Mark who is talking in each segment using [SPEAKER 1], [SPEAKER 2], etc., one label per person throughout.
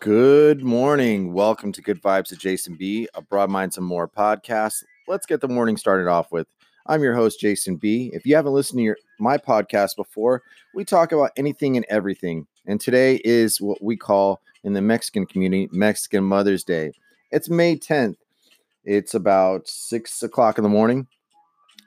[SPEAKER 1] Good morning. Welcome to Good Vibes with Jason B, a Broad Minds and More podcast. Let's get the morning started off with. I'm your host, Jason B. If you haven't listened to your, my podcast before, we talk about anything and everything. And today is what we call in the Mexican community Mexican Mother's Day. It's May 10th. It's about six o'clock in the morning.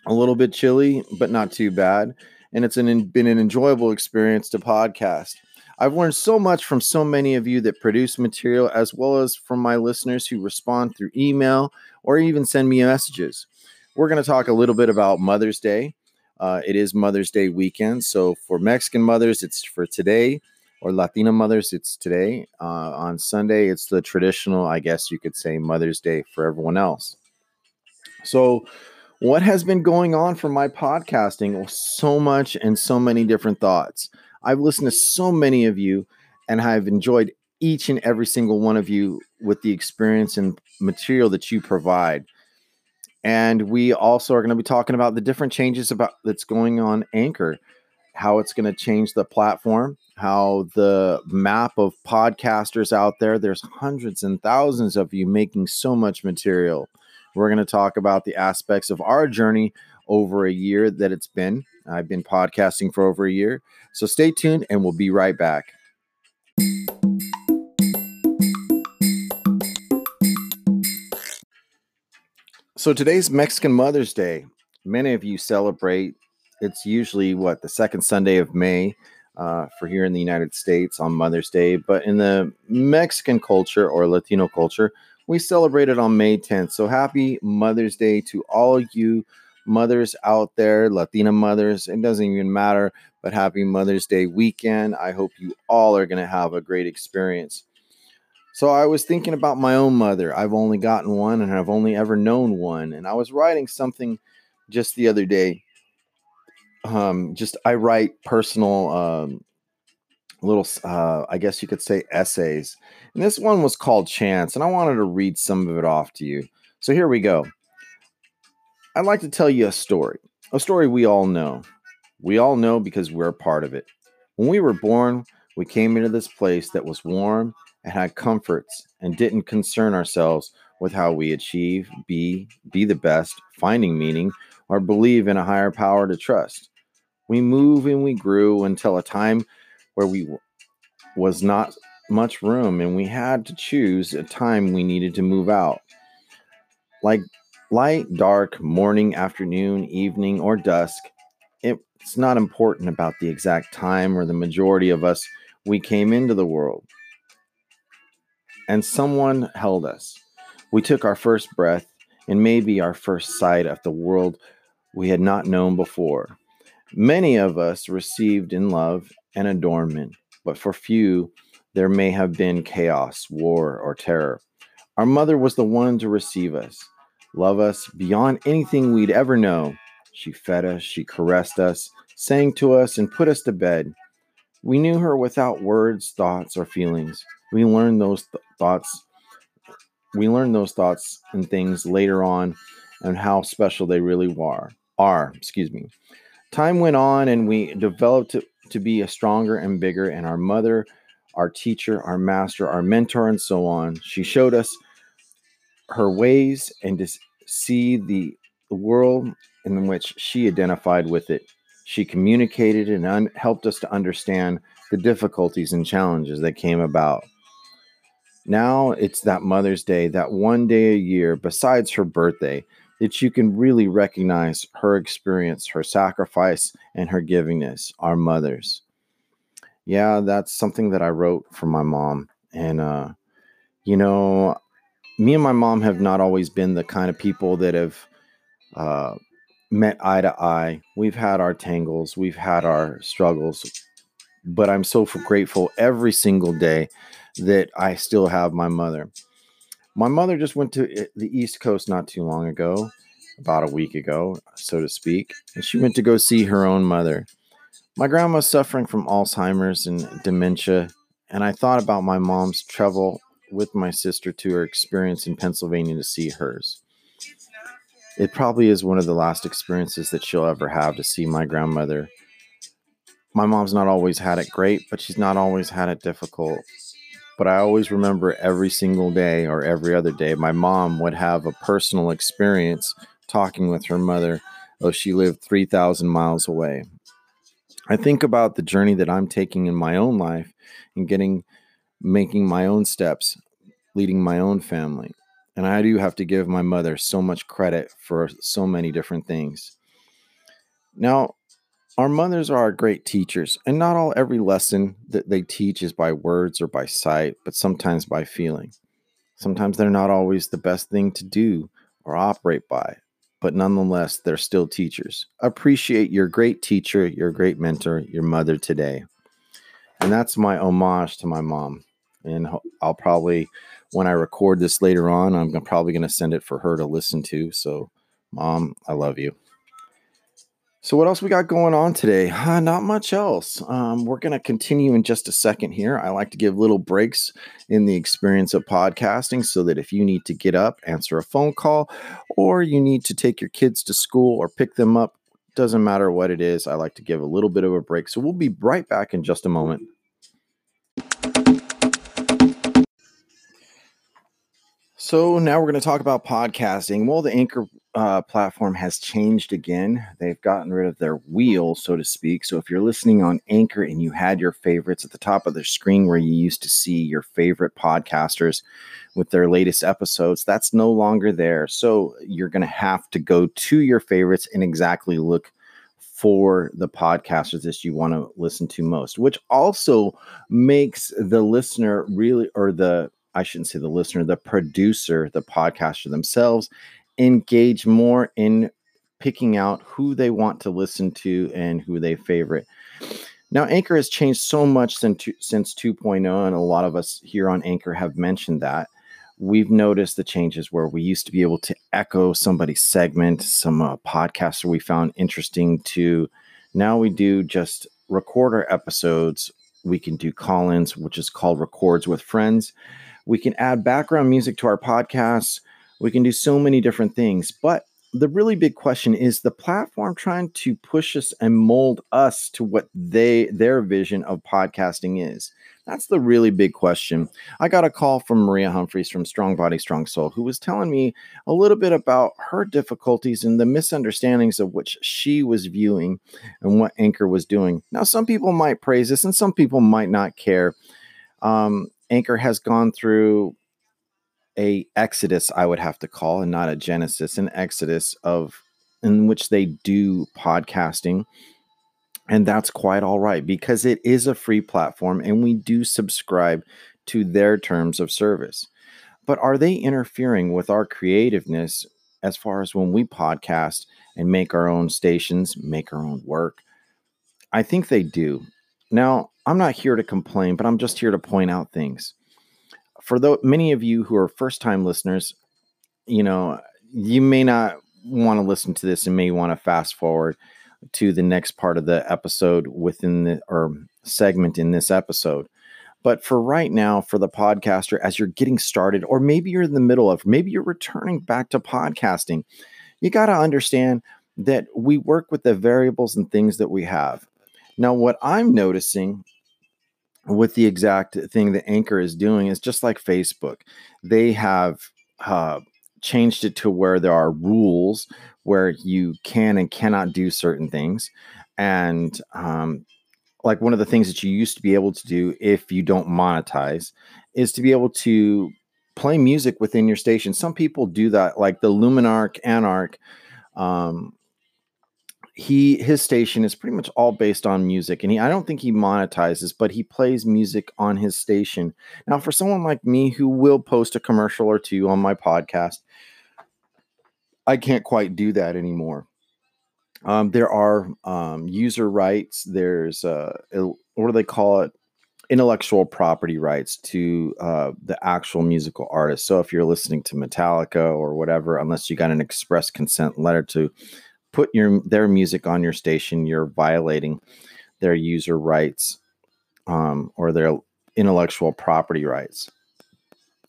[SPEAKER 1] A little bit chilly, but not too bad. And it's an, been an enjoyable experience to podcast. I've learned so much from so many of you that produce material, as well as from my listeners who respond through email or even send me messages. We're going to talk a little bit about Mother's Day. Uh, it is Mother's Day weekend. So for Mexican mothers, it's for today, or Latina mothers, it's today. Uh, on Sunday, it's the traditional, I guess you could say, Mother's Day for everyone else. So, what has been going on for my podcasting? So much and so many different thoughts. I've listened to so many of you and I've enjoyed each and every single one of you with the experience and material that you provide. And we also are going to be talking about the different changes about that's going on Anchor, how it's going to change the platform, how the map of podcasters out there, there's hundreds and thousands of you making so much material. We're going to talk about the aspects of our journey over a year that it's been I've been podcasting for over a year. So stay tuned and we'll be right back. So today's Mexican Mother's Day. Many of you celebrate. It's usually what the second Sunday of May uh, for here in the United States on Mother's Day, but in the Mexican culture or Latino culture, we celebrate it on May 10th. So happy Mother's Day to all you mothers out there, Latina mothers. It doesn't even matter, but happy Mother's Day weekend. I hope you all are going to have a great experience. So I was thinking about my own mother. I've only gotten one and I've only ever known one. And I was writing something just the other day. Um, just I write personal um, little uh, I guess you could say essays. And this one was called Chance, and I wanted to read some of it off to you. So here we go. I'd like to tell you a story, a story we all know. We all know because we're a part of it. When we were born, we came into this place that was warm and had comforts and didn't concern ourselves with how we achieve, be, be the best, finding meaning, or believe in a higher power to trust. We move and we grew until a time where we was not much room and we had to choose a time we needed to move out. Like Light, dark, morning, afternoon, evening, or dusk, it's not important about the exact time or the majority of us we came into the world. And someone held us. We took our first breath and maybe our first sight of the world we had not known before. Many of us received in love and adornment, but for few, there may have been chaos, war, or terror. Our mother was the one to receive us love us beyond anything we'd ever know. She fed us, she caressed us, sang to us, and put us to bed. We knew her without words, thoughts, or feelings. We learned those th- thoughts. We learned those thoughts and things later on and how special they really were. Are, excuse me. Time went on and we developed to, to be a stronger and bigger and our mother, our teacher, our master, our mentor and so on. She showed us her ways and to see the, the world in which she identified with it. She communicated and un- helped us to understand the difficulties and challenges that came about. Now it's that Mother's Day, that one day a year, besides her birthday, that you can really recognize her experience, her sacrifice, and her givingness, our mothers. Yeah, that's something that I wrote for my mom. And, uh, you know, me and my mom have not always been the kind of people that have uh, met eye to eye. We've had our tangles, we've had our struggles, but I'm so grateful every single day that I still have my mother. My mother just went to eh, the East Coast not too long ago, about a week ago, so to speak, and she went to go see her own mother. My grandma's suffering from Alzheimer's and dementia, and I thought about my mom's travel with my sister to her experience in Pennsylvania to see hers. It probably is one of the last experiences that she'll ever have to see my grandmother. My mom's not always had it great, but she's not always had it difficult. but I always remember every single day or every other day, my mom would have a personal experience talking with her mother. Oh, she lived 3,000 miles away. I think about the journey that I'm taking in my own life and getting, making my own steps, leading my own family. And I do have to give my mother so much credit for so many different things. Now, our mothers are our great teachers, and not all every lesson that they teach is by words or by sight, but sometimes by feeling. Sometimes they're not always the best thing to do or operate by, but nonetheless, they're still teachers. Appreciate your great teacher, your great mentor, your mother today. And that's my homage to my mom. And I'll probably, when I record this later on, I'm probably going to send it for her to listen to. So, mom, I love you. So, what else we got going on today? Uh, not much else. Um, we're going to continue in just a second here. I like to give little breaks in the experience of podcasting so that if you need to get up, answer a phone call, or you need to take your kids to school or pick them up, doesn't matter what it is, I like to give a little bit of a break. So, we'll be right back in just a moment. So now we're going to talk about podcasting. Well, the Anchor uh, platform has changed again. They've gotten rid of their wheel, so to speak. So if you're listening on Anchor and you had your favorites at the top of the screen where you used to see your favorite podcasters with their latest episodes, that's no longer there. So you're going to have to go to your favorites and exactly look for the podcasters that you want to listen to most, which also makes the listener really, or the I shouldn't say the listener, the producer, the podcaster themselves engage more in picking out who they want to listen to and who they favorite. Now, Anchor has changed so much since, since 2.0, and a lot of us here on Anchor have mentioned that. We've noticed the changes where we used to be able to echo somebody's segment, some uh, podcaster we found interesting to. Now we do just record our episodes. We can do call ins, which is called Records with Friends. We can add background music to our podcasts. We can do so many different things. But the really big question is the platform trying to push us and mold us to what they their vision of podcasting is that's the really big question i got a call from maria humphreys from strong body strong soul who was telling me a little bit about her difficulties and the misunderstandings of which she was viewing and what anchor was doing now some people might praise this and some people might not care um, Anchor has gone through a exodus, I would have to call, and not a genesis, an exodus of in which they do podcasting. And that's quite all right because it is a free platform and we do subscribe to their terms of service. But are they interfering with our creativeness as far as when we podcast and make our own stations, make our own work? I think they do. Now, I'm not here to complain, but I'm just here to point out things. For the many of you who are first time listeners, you know, you may not want to listen to this and may want to fast forward to the next part of the episode within the or segment in this episode. But for right now, for the podcaster, as you're getting started, or maybe you're in the middle of, maybe you're returning back to podcasting, you got to understand that we work with the variables and things that we have. Now, what I'm noticing with the exact thing that Anchor is doing is just like Facebook. They have uh, changed it to where there are rules where you can and cannot do certain things. And um, like one of the things that you used to be able to do if you don't monetize is to be able to play music within your station. Some people do that, like the Luminarch Anarch. Um, he his station is pretty much all based on music and he I don't think he monetizes but he plays music on his station. Now for someone like me who will post a commercial or two on my podcast I can't quite do that anymore. Um, there are um, user rights. There's uh, what do they call it? Intellectual property rights to uh, the actual musical artist. So if you're listening to Metallica or whatever, unless you got an express consent letter to put your their music on your station, you're violating their user rights um, or their intellectual property rights.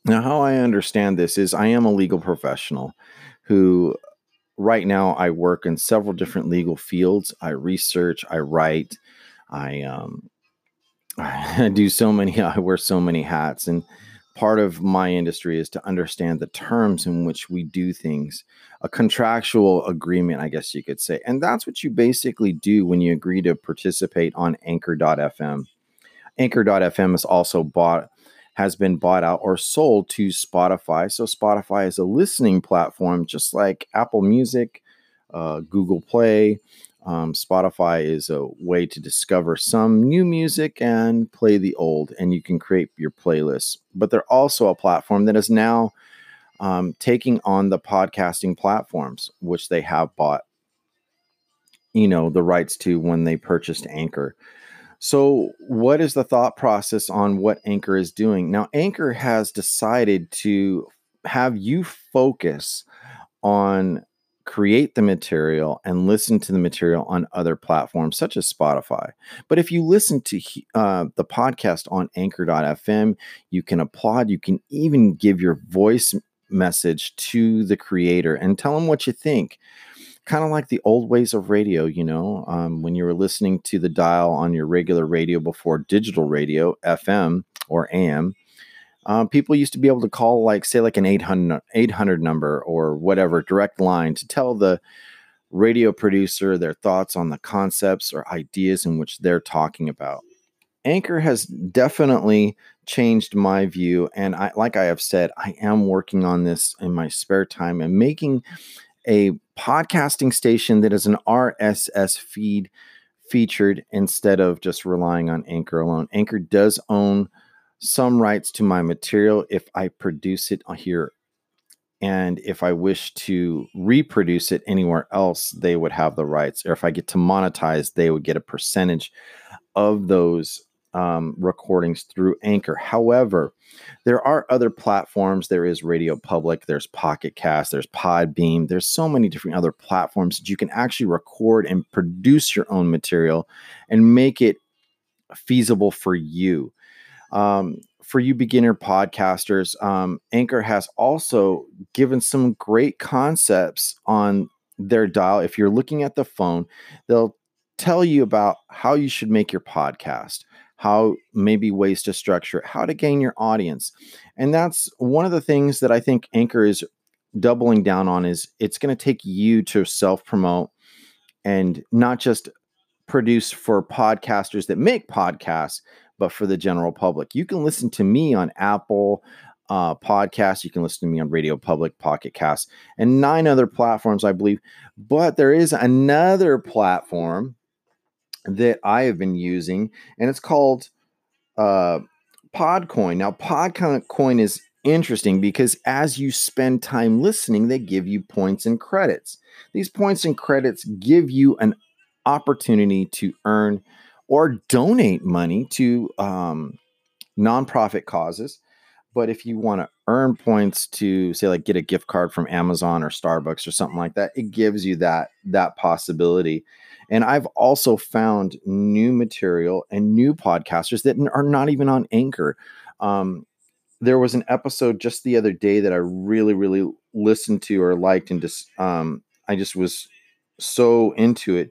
[SPEAKER 1] Now, how I understand this is I am a legal professional who right now I work in several different legal fields. I research, I write, I um, I do so many, I wear so many hats. And part of my industry is to understand the terms in which we do things, a contractual agreement, I guess you could say. And that's what you basically do when you agree to participate on anchor.fm. Anchor.fm is also bought has been bought out or sold to Spotify. So Spotify is a listening platform just like Apple Music, uh, Google Play, um, Spotify is a way to discover some new music and play the old, and you can create your playlists. But they're also a platform that is now um, taking on the podcasting platforms, which they have bought, you know, the rights to when they purchased Anchor. So, what is the thought process on what Anchor is doing? Now, Anchor has decided to have you focus on create the material and listen to the material on other platforms such as Spotify. But if you listen to uh, the podcast on anchor.fm, you can applaud, you can even give your voice message to the creator and tell them what you think. Kind of like the old ways of radio, you know, um, when you were listening to the dial on your regular radio before digital radio, FM or AM um, people used to be able to call like say like an 800, 800 number or whatever direct line to tell the radio producer their thoughts on the concepts or ideas in which they're talking about. Anchor has definitely changed my view and I, like i have said i am working on this in my spare time and making a podcasting station that is an rss feed featured instead of just relying on anchor alone. Anchor does own some rights to my material if I produce it here. And if I wish to reproduce it anywhere else, they would have the rights. Or if I get to monetize, they would get a percentage of those um, recordings through Anchor. However, there are other platforms. There is Radio Public, there's Pocket Cast, there's Podbean, there's so many different other platforms that you can actually record and produce your own material and make it feasible for you. Um, for you beginner podcasters, um, Anchor has also given some great concepts on their dial. If you're looking at the phone, they'll tell you about how you should make your podcast, how maybe ways to structure it, how to gain your audience. And that's one of the things that I think Anchor is doubling down on is it's going to take you to self promote and not just produce for podcasters that make podcasts, but for the general public. You can listen to me on Apple uh, podcasts. You can listen to me on Radio Public, Pocket Cast, and nine other platforms, I believe. But there is another platform that I have been using, and it's called uh, Podcoin. Now, Podcoin is interesting because as you spend time listening, they give you points and credits. These points and credits give you an opportunity to earn or donate money to um, nonprofit causes. But if you want to earn points to say like get a gift card from Amazon or Starbucks or something like that, it gives you that that possibility. And I've also found new material and new podcasters that are not even on Anchor. Um, there was an episode just the other day that I really, really listened to or liked, and just um, I just was so into it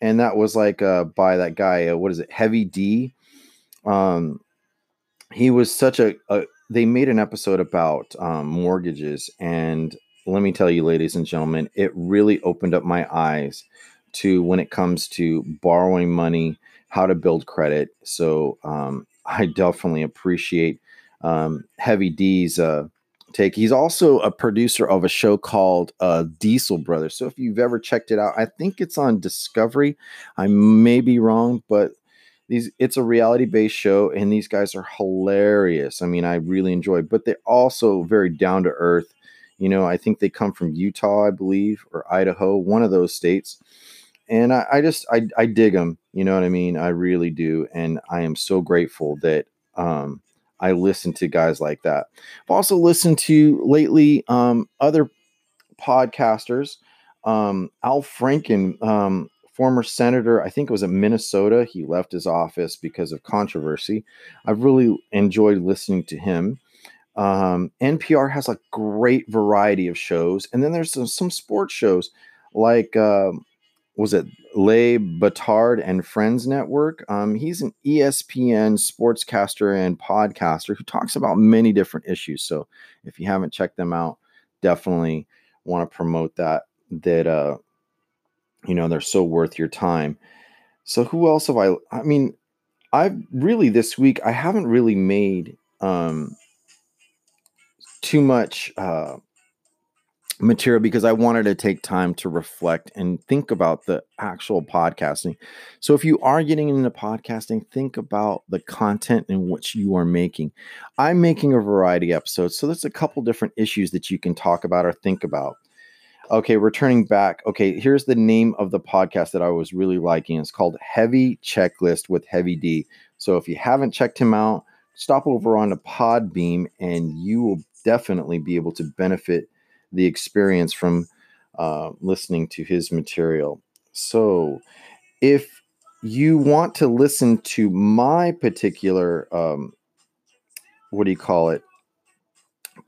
[SPEAKER 1] and that was like uh, by that guy. Uh, what is it? Heavy D. Um, he was such a, a. They made an episode about um, mortgages, and let me tell you, ladies and gentlemen, it really opened up my eyes to when it comes to borrowing money, how to build credit. So um, I definitely appreciate um, Heavy D's uh, take. He's also a producer of a show called uh, Diesel Brothers. So if you've ever checked it out, I think it's on Discovery. I may be wrong, but these it's a reality based show, and these guys are hilarious. I mean, I really enjoy, but they're also very down to earth. You know, I think they come from Utah, I believe, or Idaho, one of those states. And I, I just I, I dig them. You know what I mean? I really do, and I am so grateful that um, I listen to guys like that. I've also listened to lately um, other podcasters. Um, Al Franken, um, former senator, I think it was in Minnesota. He left his office because of controversy. I've really enjoyed listening to him. Um, NPR has a great variety of shows, and then there's some, some sports shows like uh, was it Le Batard and Friends Network. Um, he's an ESPN sportscaster and podcaster who talks about many different issues. So if you haven't checked them out, definitely want to promote that. That uh, you know they're so worth your time. So who else have I? I mean, I've really this week I haven't really made um, too much. Uh, material because I wanted to take time to reflect and think about the actual podcasting. So if you are getting into podcasting, think about the content in which you are making. I'm making a variety of episodes, so there's a couple different issues that you can talk about or think about. Okay, returning back. Okay, here's the name of the podcast that I was really liking. It's called Heavy Checklist with Heavy D. So if you haven't checked him out, stop over on the Podbean and you will definitely be able to benefit the experience from uh, listening to his material. So, if you want to listen to my particular, um, what do you call it,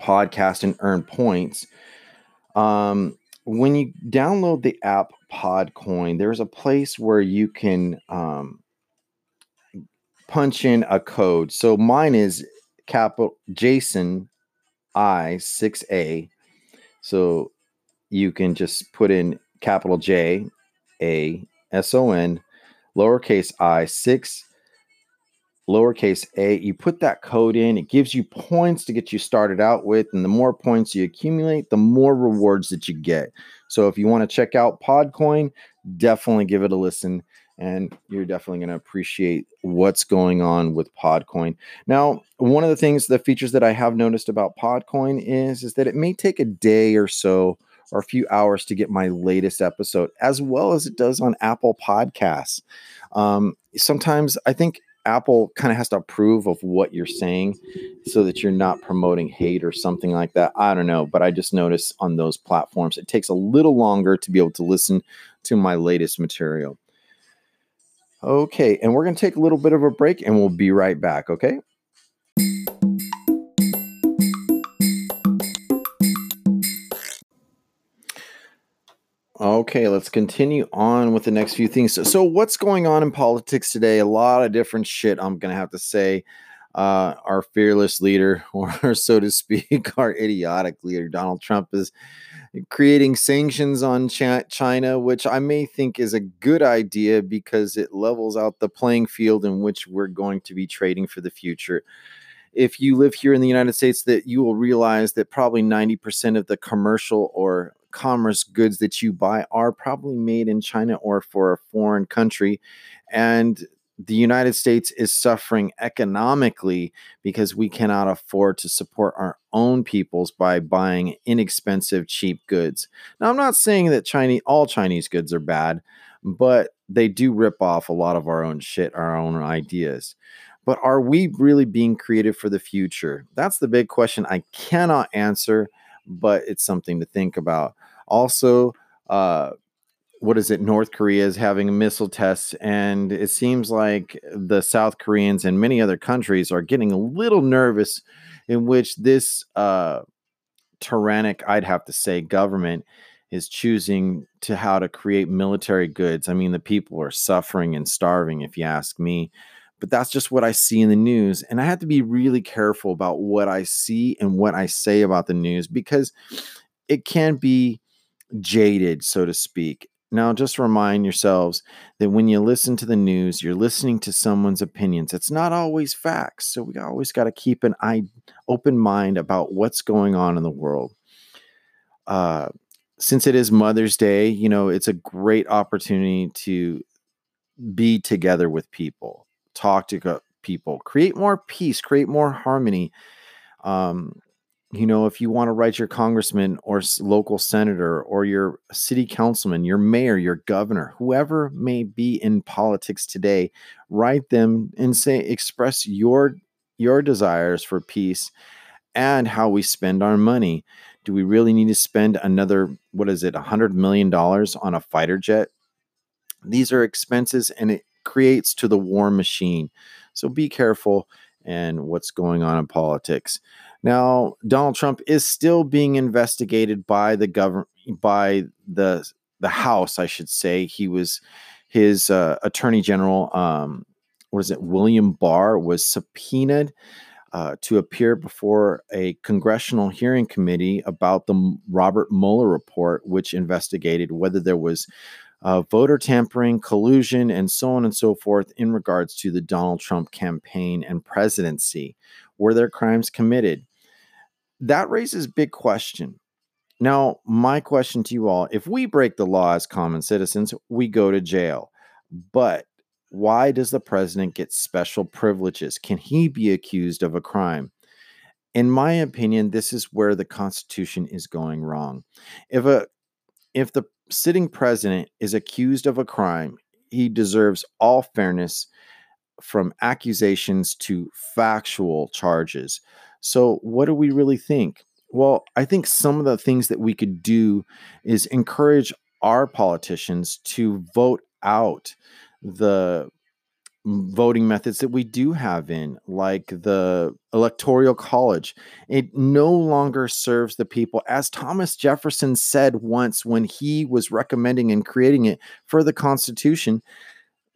[SPEAKER 1] podcast and earn points, um, when you download the app Podcoin, there's a place where you can um, punch in a code. So mine is capital Jason I 6A so you can just put in capital J A S O N, lowercase i, six, lowercase a. You put that code in, it gives you points to get you started out with. And the more points you accumulate, the more rewards that you get. So if you want to check out Podcoin, definitely give it a listen and you're definitely going to appreciate what's going on with Podcoin. Now, one of the things, the features that I have noticed about Podcoin is is that it may take a day or so or a few hours to get my latest episode, as well as it does on Apple Podcasts. Um, sometimes I think Apple kind of has to approve of what you're saying so that you're not promoting hate or something like that. I don't know, but I just notice on those platforms it takes a little longer to be able to listen to my latest material. Okay, and we're going to take a little bit of a break and we'll be right back, okay? Okay, let's continue on with the next few things. So, so, what's going on in politics today? A lot of different shit, I'm going to have to say. Uh, our fearless leader, or so to speak, our idiotic leader, Donald Trump, is creating sanctions on China, which I may think is a good idea because it levels out the playing field in which we're going to be trading for the future. If you live here in the United States, that you will realize that probably 90% of the commercial or commerce goods that you buy are probably made in China or for a foreign country. And the United States is suffering economically because we cannot afford to support our own peoples by buying inexpensive, cheap goods. Now, I'm not saying that Chinese all Chinese goods are bad, but they do rip off a lot of our own shit, our own ideas. But are we really being creative for the future? That's the big question I cannot answer, but it's something to think about. Also, uh, what is it? North Korea is having missile tests, and it seems like the South Koreans and many other countries are getting a little nervous, in which this uh, tyrannic, I'd have to say, government is choosing to how to create military goods. I mean, the people are suffering and starving, if you ask me. But that's just what I see in the news. And I have to be really careful about what I see and what I say about the news because it can be jaded, so to speak. Now, just remind yourselves that when you listen to the news, you're listening to someone's opinions. It's not always facts. So we always got to keep an eye, open mind about what's going on in the world. Uh, since it is Mother's Day, you know, it's a great opportunity to be together with people, talk to people, create more peace, create more harmony. Um, you know, if you want to write your congressman or local senator or your city councilman, your mayor, your governor, whoever may be in politics today, write them and say express your your desires for peace and how we spend our money. Do we really need to spend another what is it, a 100 million dollars on a fighter jet? These are expenses and it creates to the war machine. So be careful and what's going on in politics. Now, Donald Trump is still being investigated by the government by the the House, I should say. He was his uh, Attorney General. Um, what is it? William Barr was subpoenaed uh, to appear before a congressional hearing committee about the Robert Mueller report, which investigated whether there was uh, voter tampering, collusion, and so on and so forth in regards to the Donald Trump campaign and presidency. Were there crimes committed? That raises big question. Now, my question to you all if we break the law as common citizens, we go to jail. But why does the president get special privileges? Can he be accused of a crime? In my opinion, this is where the Constitution is going wrong. If a if the sitting president is accused of a crime, he deserves all fairness from accusations to factual charges. So, what do we really think? Well, I think some of the things that we could do is encourage our politicians to vote out the voting methods that we do have in, like the electoral college. It no longer serves the people, as Thomas Jefferson said once when he was recommending and creating it for the Constitution.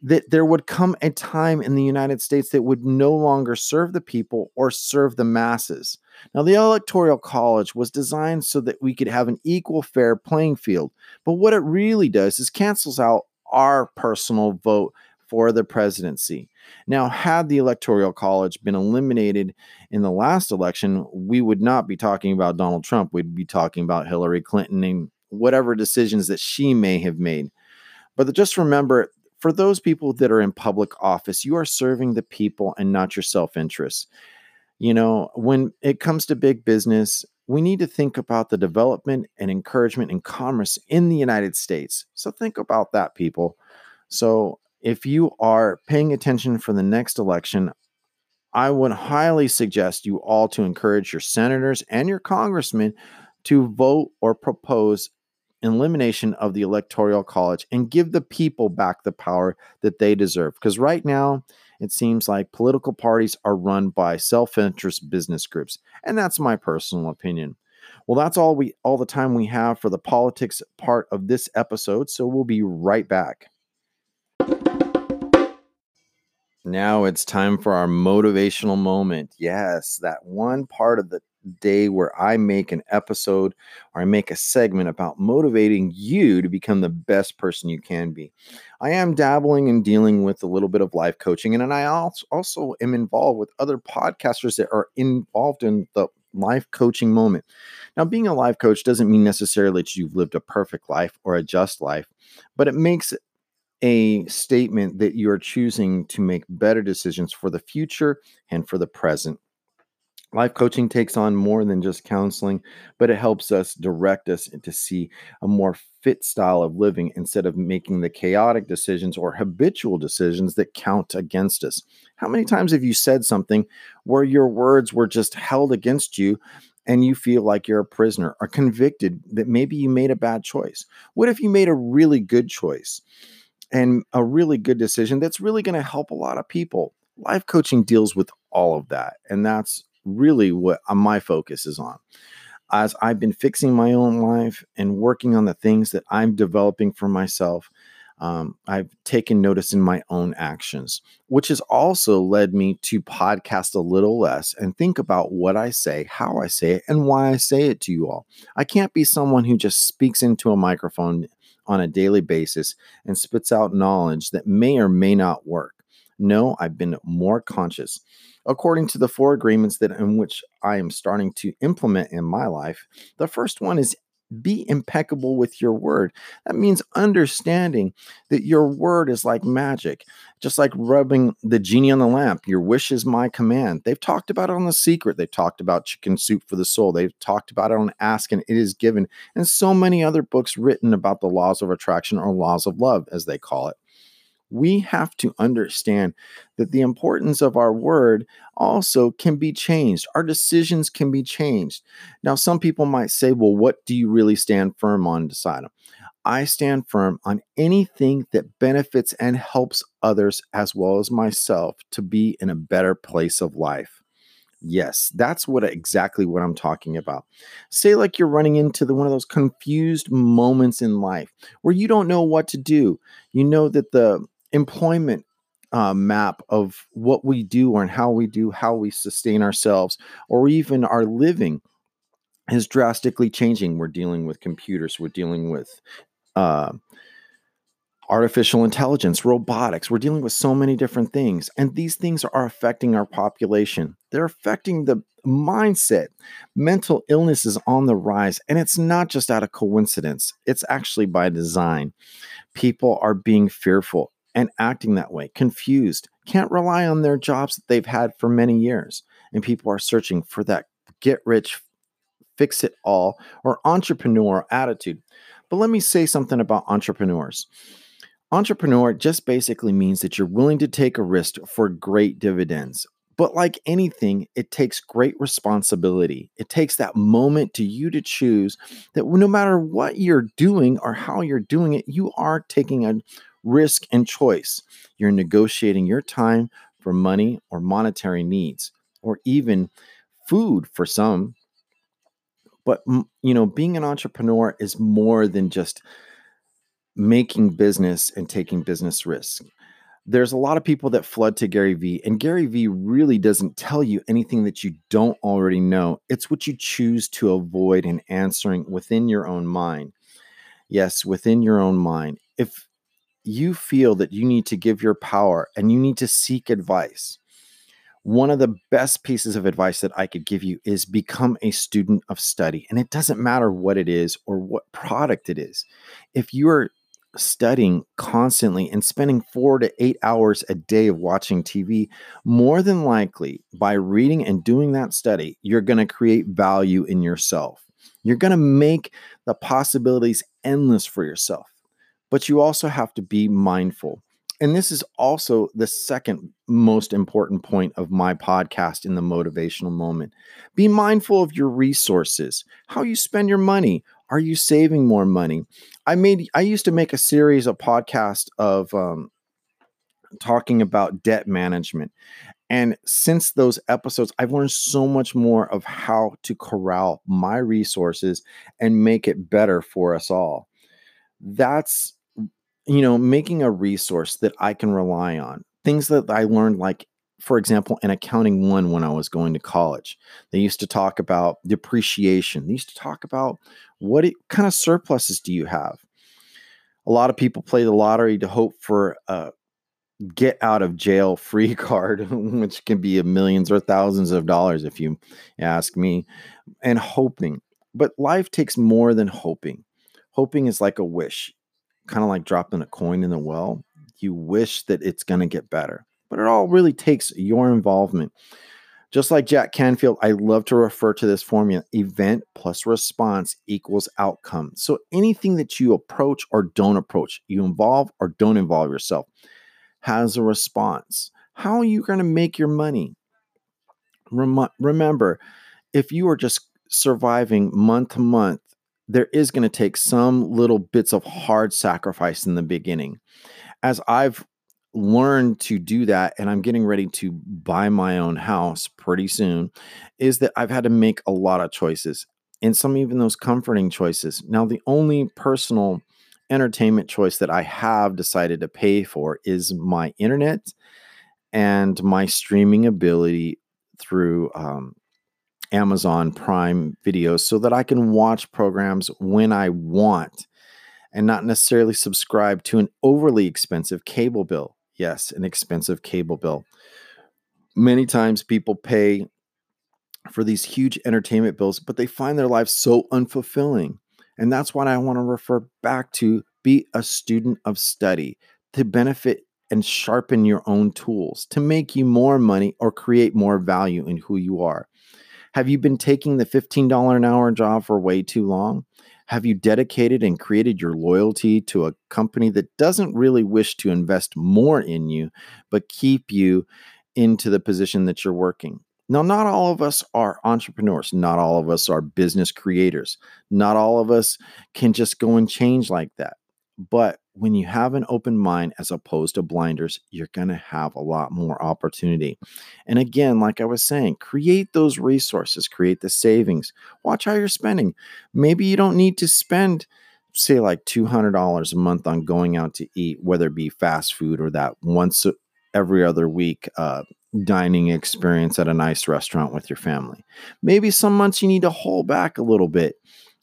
[SPEAKER 1] That there would come a time in the United States that would no longer serve the people or serve the masses. Now, the Electoral College was designed so that we could have an equal, fair playing field. But what it really does is cancels out our personal vote for the presidency. Now, had the Electoral College been eliminated in the last election, we would not be talking about Donald Trump. We'd be talking about Hillary Clinton and whatever decisions that she may have made. But just remember for those people that are in public office, you are serving the people and not your self interest. You know, when it comes to big business, we need to think about the development and encouragement and commerce in the United States. So think about that, people. So if you are paying attention for the next election, I would highly suggest you all to encourage your senators and your congressmen to vote or propose elimination of the electoral college and give the people back the power that they deserve. Because right now, it seems like political parties are run by self-interest business groups, and that's my personal opinion. Well, that's all we all the time we have for the politics part of this episode, so we'll be right back. Now it's time for our motivational moment. Yes, that one part of the day where I make an episode or I make a segment about motivating you to become the best person you can be. I am dabbling and dealing with a little bit of life coaching, and, and I also am involved with other podcasters that are involved in the life coaching moment. Now, being a life coach doesn't mean necessarily that you've lived a perfect life or a just life, but it makes a statement that you're choosing to make better decisions for the future and for the present. Life coaching takes on more than just counseling, but it helps us direct us to see a more fit style of living instead of making the chaotic decisions or habitual decisions that count against us. How many times have you said something where your words were just held against you and you feel like you're a prisoner or convicted that maybe you made a bad choice? What if you made a really good choice and a really good decision that's really going to help a lot of people? Life coaching deals with all of that. And that's really what uh, my focus is on. As I've been fixing my own life and working on the things that I'm developing for myself, um, I've taken notice in my own actions, which has also led me to podcast a little less and think about what I say, how I say it, and why I say it to you all. I can't be someone who just speaks into a microphone on a daily basis and spits out knowledge that may or may not work. No, I've been more conscious according to the four agreements that in which I am starting to implement in my life. The first one is be impeccable with your word. That means understanding that your word is like magic, just like rubbing the genie on the lamp. Your wish is my command. They've talked about it on The Secret. They've talked about Chicken Soup for the Soul. They've talked about it on Ask and It Is Given, and so many other books written about the laws of attraction or laws of love, as they call it we have to understand that the importance of our word also can be changed. Our decisions can be changed. Now, some people might say, well, what do you really stand firm on, Decide. I stand firm on anything that benefits and helps others as well as myself to be in a better place of life. Yes, that's what exactly what I'm talking about. Say like you're running into the one of those confused moments in life where you don't know what to do. You know that the employment uh, map of what we do and how we do, how we sustain ourselves, or even our living is drastically changing. We're dealing with computers, we're dealing with uh, artificial intelligence, robotics. We're dealing with so many different things. And these things are affecting our population. They're affecting the mindset. Mental illness is on the rise. And it's not just out of coincidence, it's actually by design. People are being fearful and acting that way, confused, can't rely on their jobs that they've had for many years. And people are searching for that get rich, fix it all, or entrepreneur attitude. But let me say something about entrepreneurs Entrepreneur just basically means that you're willing to take a risk for great dividends. But like anything, it takes great responsibility. It takes that moment to you to choose that no matter what you're doing or how you're doing it, you are taking a risk and choice. You're negotiating your time for money or monetary needs, or even food for some. But you know, being an entrepreneur is more than just making business and taking business risk. There's a lot of people that flood to Gary Vee, and Gary Vee really doesn't tell you anything that you don't already know. It's what you choose to avoid and answering within your own mind. Yes, within your own mind. If you feel that you need to give your power and you need to seek advice, one of the best pieces of advice that I could give you is become a student of study. And it doesn't matter what it is or what product it is. If you are studying constantly and spending four to eight hours a day of watching TV, more than likely by reading and doing that study, you're going to create value in yourself. You're going to make the possibilities endless for yourself. But you also have to be mindful. And this is also the second most important point of my podcast in the motivational moment. Be mindful of your resources, how you spend your money, are you saving more money? I made I used to make a series of podcast of um, talking about debt management. And since those episodes, I've learned so much more of how to corral my resources and make it better for us all. That's, you know, making a resource that I can rely on. Things that I learned, like for example, in accounting one when I was going to college. They used to talk about depreciation. They used to talk about what it, kind of surpluses do you have? A lot of people play the lottery to hope for a get out of jail free card, which can be millions or thousands of dollars if you ask me, and hoping. But life takes more than hoping. Hoping is like a wish, kind of like dropping a coin in the well. You wish that it's going to get better but it all really takes your involvement. Just like Jack Canfield, I love to refer to this formula event plus response equals outcome. So anything that you approach or don't approach, you involve or don't involve yourself, has a response. How are you going to make your money? Rem- remember, if you are just surviving month to month, there is going to take some little bits of hard sacrifice in the beginning. As I've learned to do that and I'm getting ready to buy my own house pretty soon is that I've had to make a lot of choices and some even those comforting choices. Now the only personal entertainment choice that I have decided to pay for is my internet and my streaming ability through um, Amazon Prime videos so that I can watch programs when I want and not necessarily subscribe to an overly expensive cable bill. Yes, an expensive cable bill. Many times people pay for these huge entertainment bills, but they find their lives so unfulfilling. And that's what I want to refer back to be a student of study to benefit and sharpen your own tools to make you more money or create more value in who you are. Have you been taking the $15 an hour job for way too long? Have you dedicated and created your loyalty to a company that doesn't really wish to invest more in you, but keep you into the position that you're working? Now, not all of us are entrepreneurs. Not all of us are business creators. Not all of us can just go and change like that. But when you have an open mind as opposed to blinders, you're going to have a lot more opportunity. And again, like I was saying, create those resources, create the savings, watch how you're spending. Maybe you don't need to spend, say, like $200 a month on going out to eat, whether it be fast food or that once every other week uh, dining experience at a nice restaurant with your family. Maybe some months you need to hold back a little bit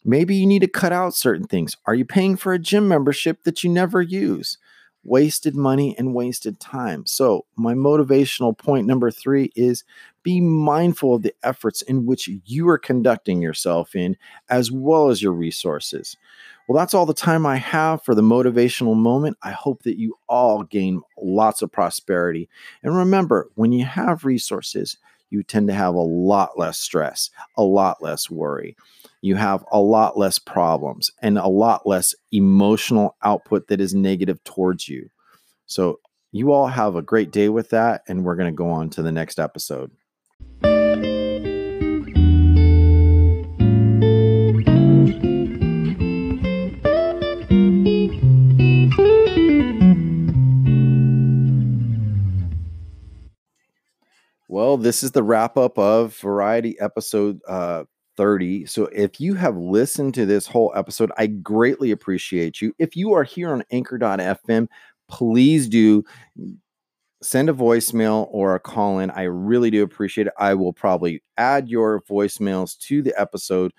[SPEAKER 1] Maybe you need to cut out certain things. Are you paying for a gym membership that you never use? Wasted money and wasted time. So, my motivational point number three is be mindful of the efforts in which you are conducting yourself in, as well as your resources. Well, that's all the time I have for the motivational moment. I hope that you all gain lots of prosperity. And remember, when you have resources, you tend to have a lot less stress, a lot less worry you have a lot less problems and a lot less emotional output that is negative towards you. So, you all have a great day with that, and we're going to go on to the next episode. Well, this is the wrap up of Variety episode uh, 30. So if you have listened to this whole episode, I greatly appreciate you. If you are here on anchor.fm, please do send a voicemail or a call in. I really do appreciate it. I will probably add your voicemails to the episode.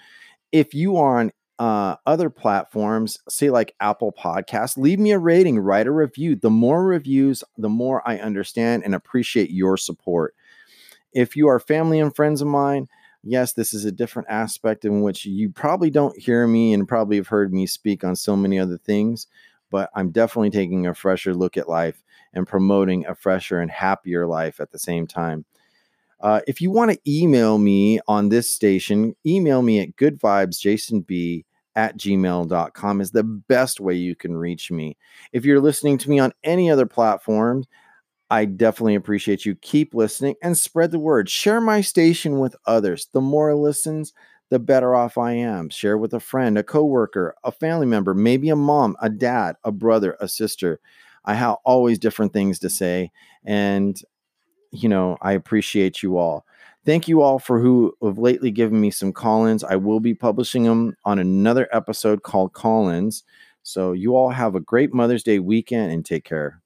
[SPEAKER 1] If you are on uh, other platforms, say like Apple Podcasts, leave me a rating, write a review. The more reviews, the more I understand and appreciate your support. If you are family and friends of mine, yes, this is a different aspect in which you probably don't hear me and probably have heard me speak on so many other things, but I'm definitely taking a fresher look at life and promoting a fresher and happier life at the same time. Uh, if you want to email me on this station, email me at goodvibesjasonb at gmail.com is the best way you can reach me. If you're listening to me on any other platform, I definitely appreciate you. Keep listening and spread the word. Share my station with others. The more listens, the better off I am. Share with a friend, a coworker, a family member, maybe a mom, a dad, a brother, a sister. I have always different things to say. And, you know, I appreciate you all. Thank you all for who have lately given me some call ins. I will be publishing them on another episode called Call ins. So, you all have a great Mother's Day weekend and take care.